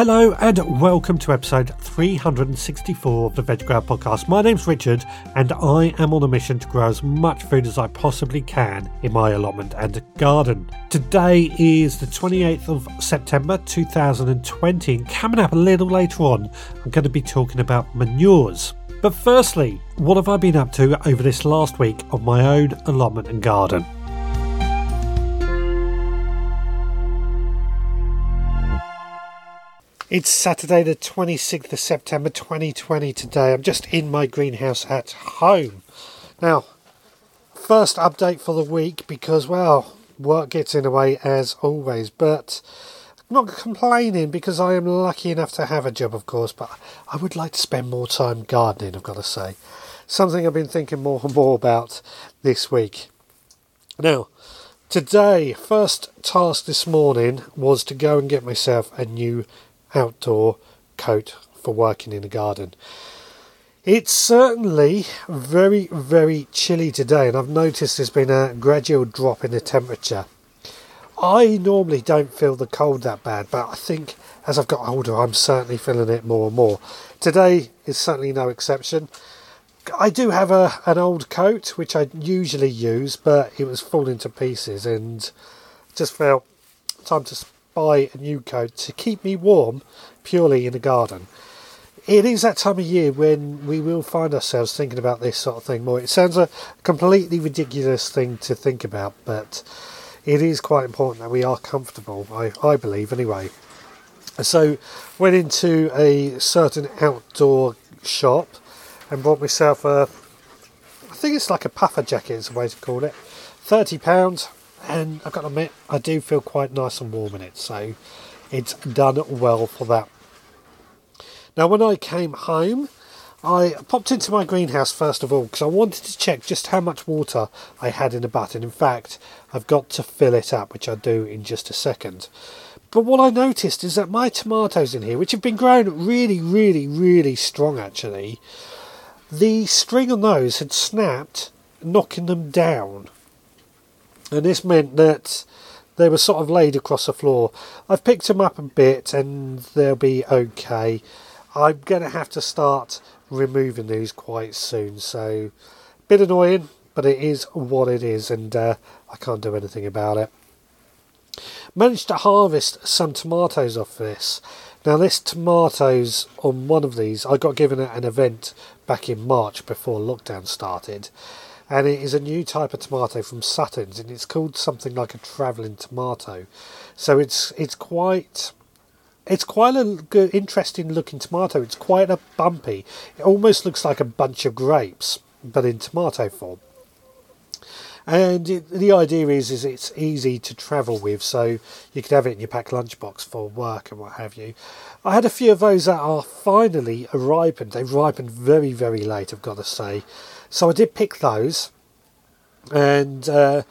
Hello and welcome to episode 364 of the Veg Grower Podcast. My name's Richard and I am on a mission to grow as much food as I possibly can in my allotment and garden. Today is the 28th of September 2020 and coming up a little later on, I'm going to be talking about manures. But firstly, what have I been up to over this last week on my own allotment and garden? It's Saturday, the 26th of September 2020 today. I'm just in my greenhouse at home. Now, first update for the week because, well, work gets in the way as always, but I'm not complaining because I am lucky enough to have a job, of course, but I would like to spend more time gardening, I've got to say. Something I've been thinking more and more about this week. Now, today, first task this morning was to go and get myself a new outdoor coat for working in the garden. It's certainly very, very chilly today, and I've noticed there's been a gradual drop in the temperature. I normally don't feel the cold that bad, but I think as I've got older, I'm certainly feeling it more and more. Today is certainly no exception. I do have a an old coat which I usually use, but it was falling to pieces, and just felt time to buy a new coat to keep me warm purely in the garden. It is that time of year when we will find ourselves thinking about this sort of thing more. It sounds a completely ridiculous thing to think about, but it is quite important that we are comfortable, I, I believe, anyway. So, went into a certain outdoor shop and bought myself a, I think it's like a puffer jacket, is the way to call it. £30, and I've got to admit, I do feel quite nice and warm in it, so it's done well for that. Now, when I came home, I popped into my greenhouse first of all because I wanted to check just how much water I had in the butt, in fact, I've got to fill it up, which I'll do in just a second. But what I noticed is that my tomatoes in here, which have been grown really, really, really strong actually, the string on those had snapped, knocking them down and this meant that they were sort of laid across the floor. I've picked them up a bit and they'll be okay. I'm going to have to start removing these quite soon, so a bit annoying, but it is what it is, and uh, I can't do anything about it. Managed to harvest some tomatoes off this. Now, this tomatoes on one of these, I got given at an event back in March before lockdown started and it is a new type of tomato from Sutton's, and it's called something like a travelling tomato. So it's it's quite it's quite a good, interesting looking tomato. It's quite a bumpy. It almost looks like a bunch of grapes, but in tomato form. And it, the idea is, is it's easy to travel with, so you could have it in your packed lunchbox for work and what have you. I had a few of those that are finally ripened. They've ripened very, very late, I've got to say. So I did pick those, and uh,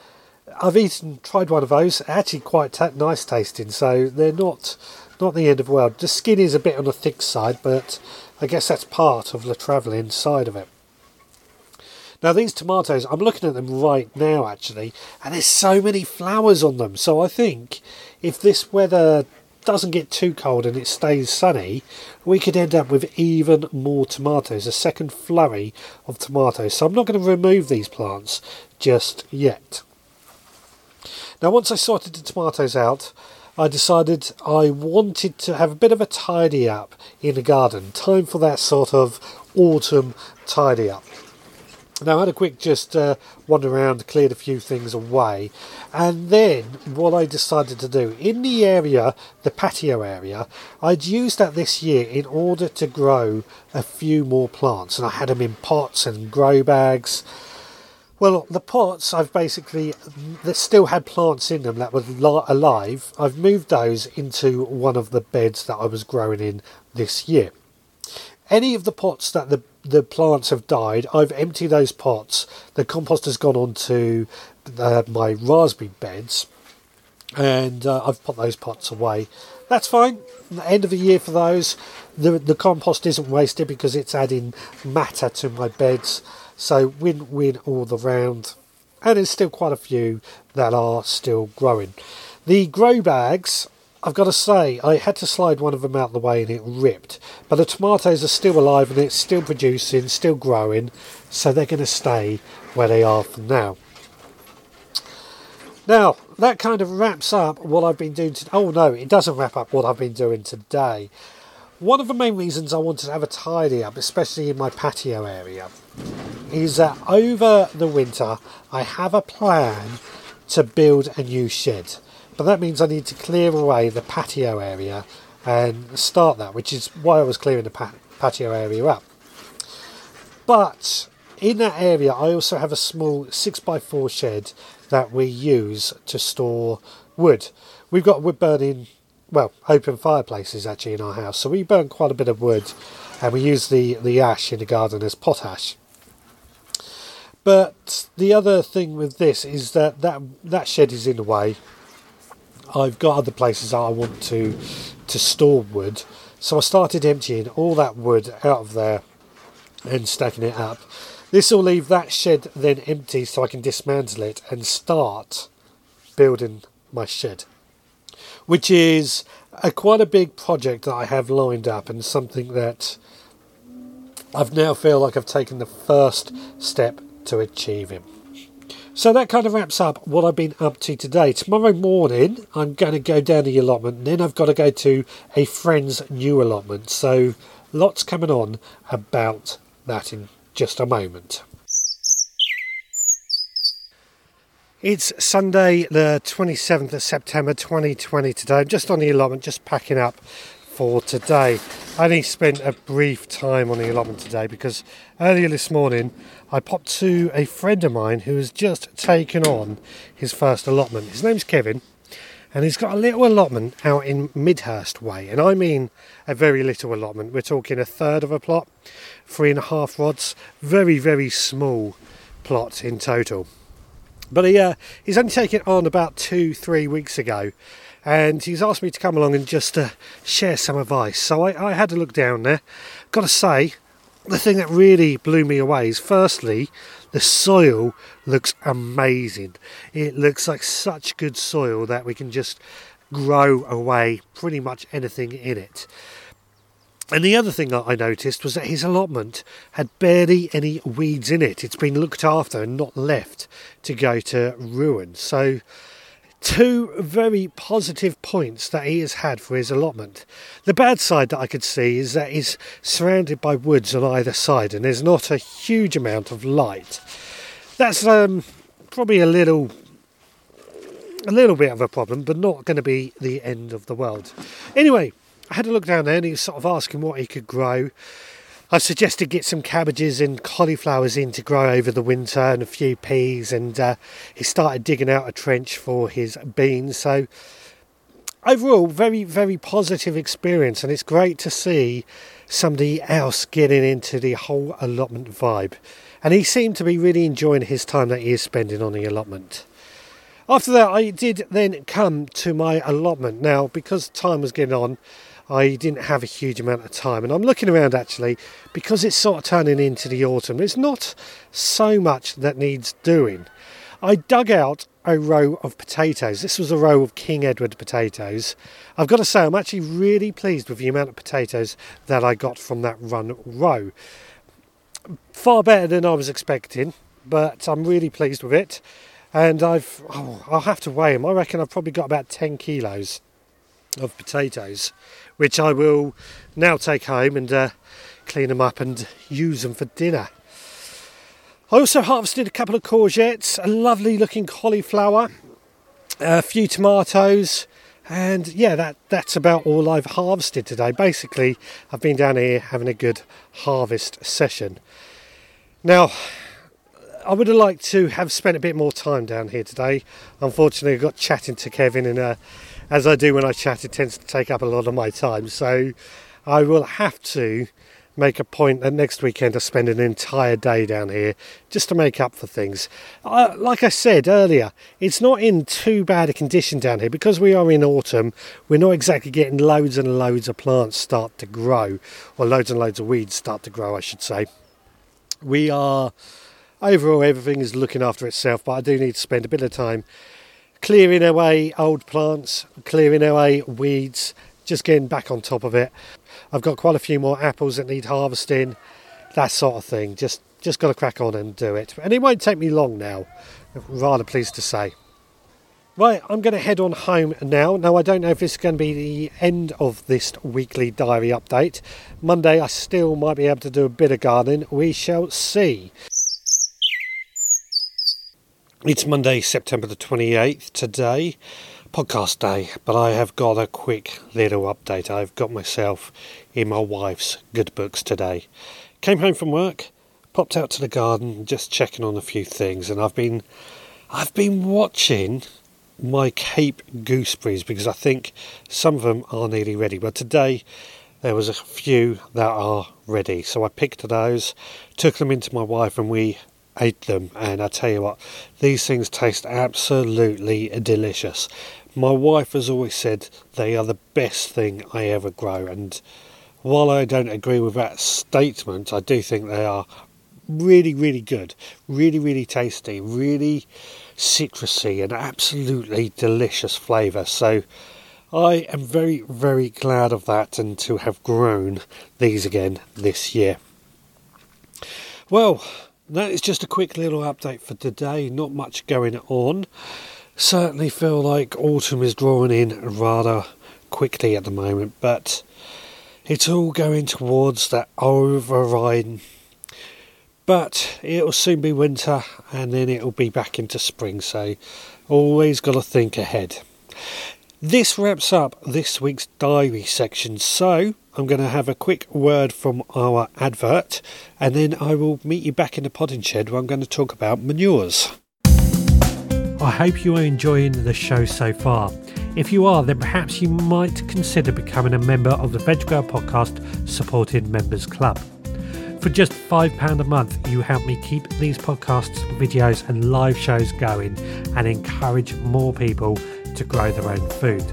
I've eaten tried one of those. Actually, quite nice tasting. So they're not not the end of the world. The skin is a bit on the thick side, but I guess that's part of the travelling side of it. Now these tomatoes, I'm looking at them right now actually, and there's so many flowers on them. So I think if this weather doesn't get too cold and it stays sunny, we could end up with even more tomatoes, a second flurry of tomatoes. So I'm not going to remove these plants just yet. Now, once I sorted the tomatoes out, I decided I wanted to have a bit of a tidy up in the garden. Time for that sort of autumn tidy up. Now, I had a quick just uh, wander around, cleared a few things away, and then what I decided to do in the area, the patio area, I'd used that this year in order to grow a few more plants, and I had them in pots and grow bags. Well, the pots I've basically that still had plants in them that were alive. I've moved those into one of the beds that I was growing in this year. Any of the pots that the the plants have died. I've emptied those pots. The compost has gone onto uh, my raspberry beds, and uh, I've put those pots away. That's fine. End of the year for those. The the compost isn't wasted because it's adding matter to my beds. So win win all the round. And there's still quite a few that are still growing. The grow bags I've got to say, I had to slide one of them out the way and it ripped. But the tomatoes are still alive and it's still producing, still growing, so they're going to stay where they are for now. Now, that kind of wraps up what I've been doing. To, oh no, it doesn't wrap up what I've been doing today. One of the main reasons I wanted to have a tidy up, especially in my patio area, is that over the winter I have a plan to build a new shed. But that means I need to clear away the patio area and start that, which is why I was clearing the patio area up. But in that area, I also have a small 6x4 shed that we use to store wood. We've got wood burning, well, open fireplaces actually in our house, so we burn quite a bit of wood and we use the, the ash in the garden as potash. But the other thing with this is that that, that shed is in the way. I've got other places I want to to store wood, so I started emptying all that wood out of there and stacking it up. This will leave that shed then empty so I can dismantle it and start building my shed, which is a quite a big project that I have lined up and something that I've now feel like I've taken the first step to achieving. So that kind of wraps up what I've been up to today. Tomorrow morning, I'm going to go down the allotment, and then I've got to go to a friend's new allotment. So lots coming on about that in just a moment. It's Sunday, the 27th of September 2020 today. I'm just on the allotment, just packing up for today. I only spent a brief time on the allotment today because earlier this morning I popped to a friend of mine who has just taken on his first allotment. His name's Kevin and he's got a little allotment out in Midhurst Way, and I mean a very little allotment. We're talking a third of a plot, three and a half rods, very very small plot in total. But he uh, he's only taken on about two three weeks ago, and he's asked me to come along and just uh, share some advice. So I, I had to look down there. Got to say, the thing that really blew me away is firstly the soil looks amazing. It looks like such good soil that we can just grow away pretty much anything in it. And the other thing that I noticed was that his allotment had barely any weeds in it. It's been looked after and not left to go to ruin. So two very positive points that he has had for his allotment. The bad side that I could see is that he's surrounded by woods on either side and there's not a huge amount of light. That's um, probably a little a little bit of a problem, but not going to be the end of the world. Anyway, I had a look down there and he was sort of asking what he could grow. I suggested get some cabbages and cauliflowers in to grow over the winter and a few peas, and uh, he started digging out a trench for his beans. So, overall, very, very positive experience, and it's great to see somebody else getting into the whole allotment vibe. And he seemed to be really enjoying his time that he is spending on the allotment. After that, I did then come to my allotment. Now, because time was getting on, I didn't have a huge amount of time. And I'm looking around actually because it's sort of turning into the autumn. It's not so much that needs doing. I dug out a row of potatoes. This was a row of King Edward potatoes. I've got to say, I'm actually really pleased with the amount of potatoes that I got from that run row. Far better than I was expecting, but I'm really pleased with it. And I've, oh, I'll have to weigh them. I reckon I've probably got about 10 kilos of potatoes, which I will now take home and uh, clean them up and use them for dinner. I also harvested a couple of courgettes, a lovely looking cauliflower, a few tomatoes, and yeah, that, that's about all I've harvested today. Basically, I've been down here having a good harvest session. Now, I would have liked to have spent a bit more time down here today. Unfortunately, I got chatting to Kevin and uh, as I do when I chat, it tends to take up a lot of my time. So I will have to make a point that next weekend I spend an entire day down here just to make up for things. Uh, like I said earlier, it's not in too bad a condition down here because we are in autumn. We're not exactly getting loads and loads of plants start to grow, or loads and loads of weeds start to grow, I should say. We are overall everything is looking after itself, but I do need to spend a bit of time clearing away old plants, clearing away weeds, just getting back on top of it. I've got quite a few more apples that need harvesting, that sort of thing. Just just got to crack on and do it. And it won't take me long now, rather pleased to say. Right, I'm going to head on home now. Now, I don't know if this is going to be the end of this weekly diary update. Monday, I still might be able to do a bit of gardening. We shall see. It's Monday, September the 28th today, podcast day, but I have got a quick little update. I've got myself in my wife's good books today. Came home from work, popped out to the garden, just checking on a few things, and I've been I've been watching my Cape gooseberries because I think some of them are nearly ready. But today there was a few that are ready, so I picked those, took them into my wife, and we ate them. And I tell you what, these things taste absolutely delicious. My wife has always said they are the best thing I ever grow, and while I don't agree with that statement, I do think they are really, really good, really, really tasty, really citrusy and absolutely delicious flavour. So I am very, very glad of that and to have grown these again this year. Well, that is just a quick little update for today. Not much going on. Certainly feel like autumn is drawing in rather quickly at the moment, but it's all going towards that overriding but it'll soon be winter and then it'll be back into spring, so always got to think ahead. This wraps up this week's diary section, so I'm going to have a quick word from our advert and then I will meet you back in the potting shed where I'm going to talk about manures. I hope you are enjoying the show so far. If you are, then perhaps you might consider becoming a member of the Veg Grower Podcast Supported Members Club. For just £5 a month, you help me keep these podcasts, videos, and live shows going and encourage more people to grow their own food.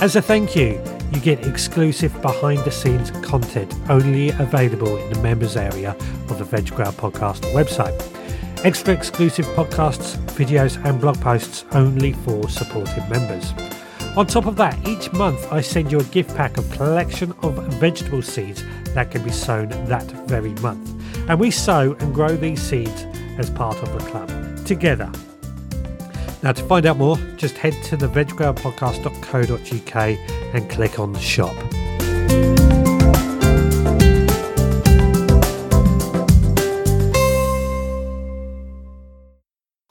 As a thank you, you get exclusive behind the scenes content only available in the members area of the Veg Grower Podcast website. Extra exclusive podcasts, videos, and blog posts only for supported members. On top of that, each month I send you a gift pack of collection of vegetable seeds that can be sown that very month. And we sow and grow these seeds as part of the club together. Now, to find out more, just head to the veggrowerpodcast.co.uk and click on shop.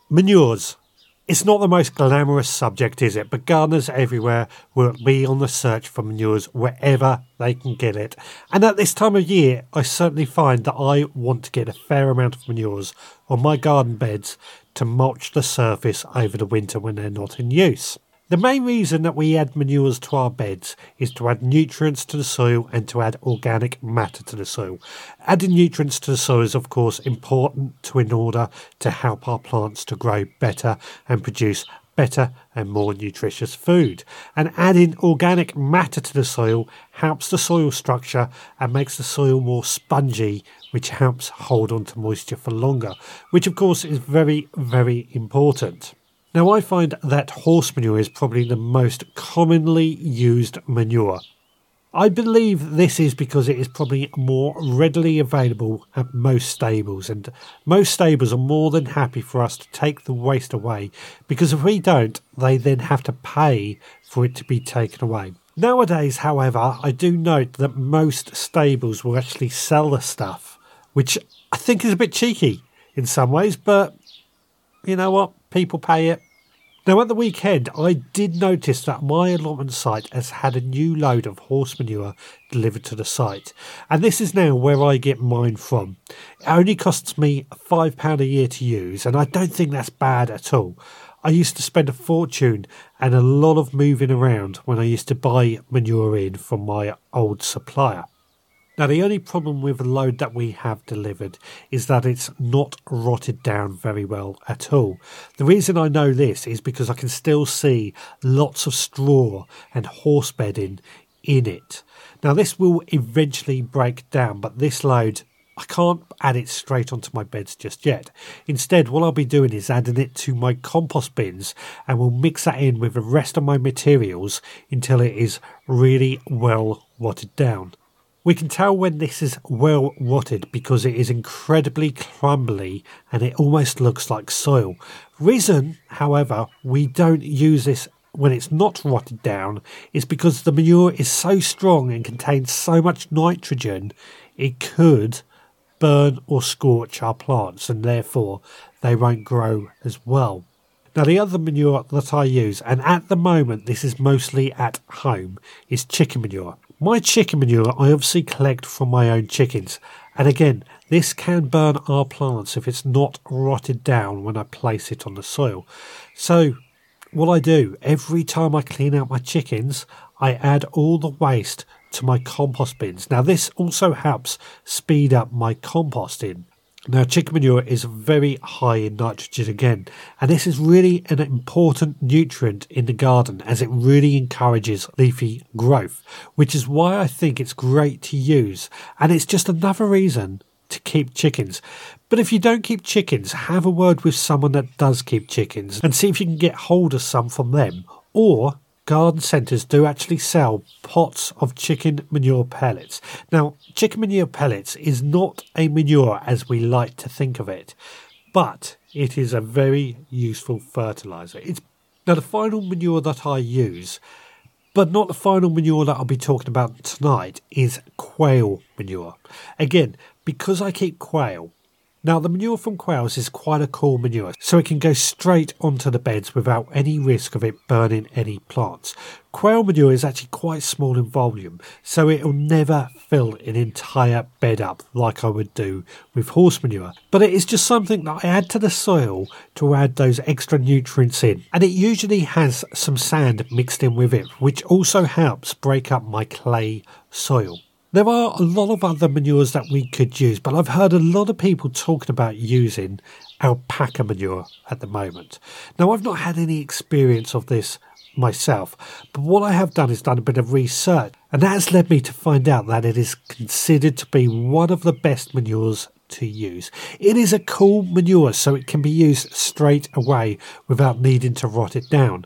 Manures. It's not the most glamorous subject, is it? But gardeners everywhere will be on the search for manures wherever they can get it. And at this time of year, I certainly find that I want to get a fair amount of manures on my garden beds to mulch the surface over the winter when they're not in use. The main reason that we add manures to our beds is to add nutrients to the soil and to add organic matter to the soil. Adding nutrients to the soil is of course important to in order to help our plants to grow better and produce better and more nutritious food. And adding organic matter to the soil helps the soil structure and makes the soil more spongy, which helps hold on to moisture for longer, which of course is very, very important. Now, I find that horse manure is probably the most commonly used manure. I believe this is because it is probably more readily available at most stables, and most stables are more than happy for us to take the waste away because if we don't, they then have to pay for it to be taken away. Nowadays, however, I do note that most stables will actually sell the stuff, which I think is a bit cheeky in some ways, but you know what? People pay it. Now, at the weekend, I did notice that my allotment site has had a new load of horse manure delivered to the site, and this is now where I get mine from. It only costs me £5 a year to use, and I don't think that's bad at all. I used to spend a fortune and a lot of moving around when I used to buy manure in from my old supplier. Now, the only problem with the load that we have delivered is that it's not rotted down very well at all. The reason I know this is because I can still see lots of straw and horse bedding in it. Now, this will eventually break down, but this load I can't add it straight onto my beds just yet. Instead, what I'll be doing is adding it to my compost bins and we'll mix that in with the rest of my materials until it is really well rotted down. We can tell when this is well rotted because it is incredibly crumbly and it almost looks like soil. Reason, however, we don't use this when it's not rotted down is because the manure is so strong and contains so much nitrogen it could burn or scorch our plants and therefore they won't grow as well. Now, the other manure that I use, and at the moment this is mostly at home, is chicken manure. My chicken manure I obviously collect from my own chickens, and again, this can burn our plants if it's not rotted down when I place it on the soil. So, what I do every time I clean out my chickens, I add all the waste to my compost bins. Now, this also helps speed up my composting. Now, chicken manure is very high in nitrogen again, and this is really an important nutrient in the garden as it really encourages leafy growth, which is why I think it's great to use. And it's just another reason to keep chickens. But if you don't keep chickens, have a word with someone that does keep chickens and see if you can get hold of some from them. Or garden centres do actually sell pots of chicken manure pellets. Now, chicken manure pellets is not a manure as we like to think of it, but it is a very useful fertiliser. It's now the final manure that I use, but not the final manure that I'll be talking about tonight, is quail manure. Again, because I keep quail, now, the manure from quails is quite a cool manure, so it can go straight onto the beds without any risk of it burning any plants. Quail manure is actually quite small in volume, so it'll never fill an entire bed up like I would do with horse manure. But it is just something that I add to the soil to add those extra nutrients in. And it usually has some sand mixed in with it, which also helps break up my clay soil. There are a lot of other manures that we could use, but I've heard a lot of people talking about using alpaca manure at the moment. Now, I've not had any experience of this myself, but what I have done is done a bit of research, and that has led me to find out that it is considered to be one of the best manures to use. It is a cool manure, so it can be used straight away without needing to rot it down.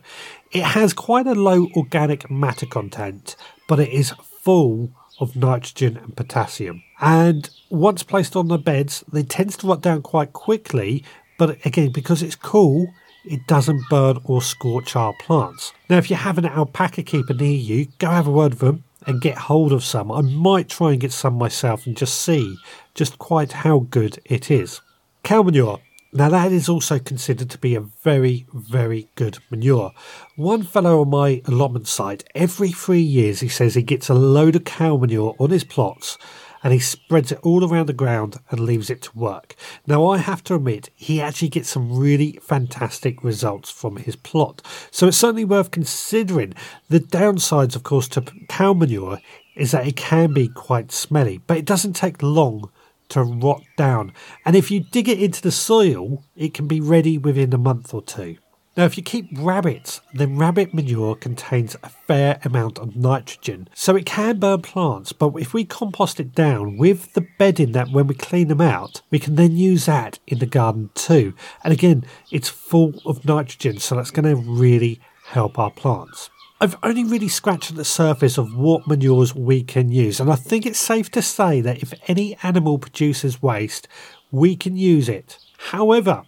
It has quite a low organic matter content, but it is full of nitrogen and potassium. And once placed on the beds, they tend to rot down quite quickly, but again, because it's cool, it doesn't burn or scorch our plants. Now, if you have an alpaca keeper near you, go have a word with them and get hold of some. I might try and get some myself and just see just quite how good it is. Cow manure. Now, that is also considered to be a very, very good manure. One fellow on my allotment site, every three years, he says he gets a load of cow manure on his plots and he spreads it all around the ground and leaves it to work. Now, I have to admit, he actually gets some really fantastic results from his plot. So it's certainly worth considering. The downsides, of course, to cow manure is that it can be quite smelly, but it doesn't take long to rot down. And if you dig it into the soil, it can be ready within a month or two. Now, if you keep rabbits, then rabbit manure contains a fair amount of nitrogen, so it can burn plants. But if we compost it down with the bedding that when we clean them out, we can then use that in the garden too. And again, it's full of nitrogen, so that's going to really help our plants. I've only really scratched the surface of what manures we can use, and I think it's safe to say that if any animal produces waste, we can use it. However,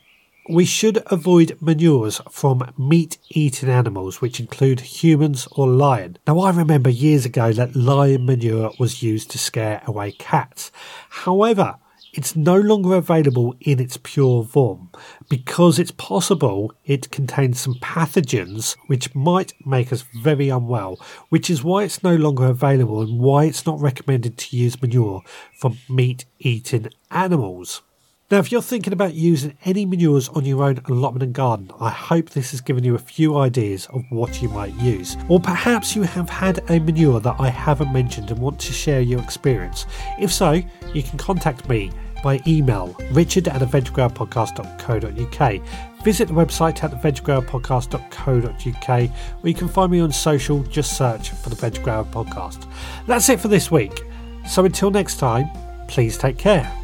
we should avoid manures from meat eating animals, which include humans or lion. Now, I remember years ago that lion manure was used to scare away cats. However, it's no longer available in its pure form because it's possible it contains some pathogens which might make us very unwell, which is why it's no longer available and why it's not recommended to use manure from meat eating animals. Now, if you're thinking about using any manures on your own allotment and garden, I hope this has given you a few ideas of what you might use. Or perhaps you have had a manure that I haven't mentioned and want to share your experience. If so, you can contact me by email richard at theveggrowerpodcast.co.uk. Visit the website at theveggrowerpodcast.co.uk or you can find me on social, just search for the Grower Podcast. That's it for this week. So until next time, please take care.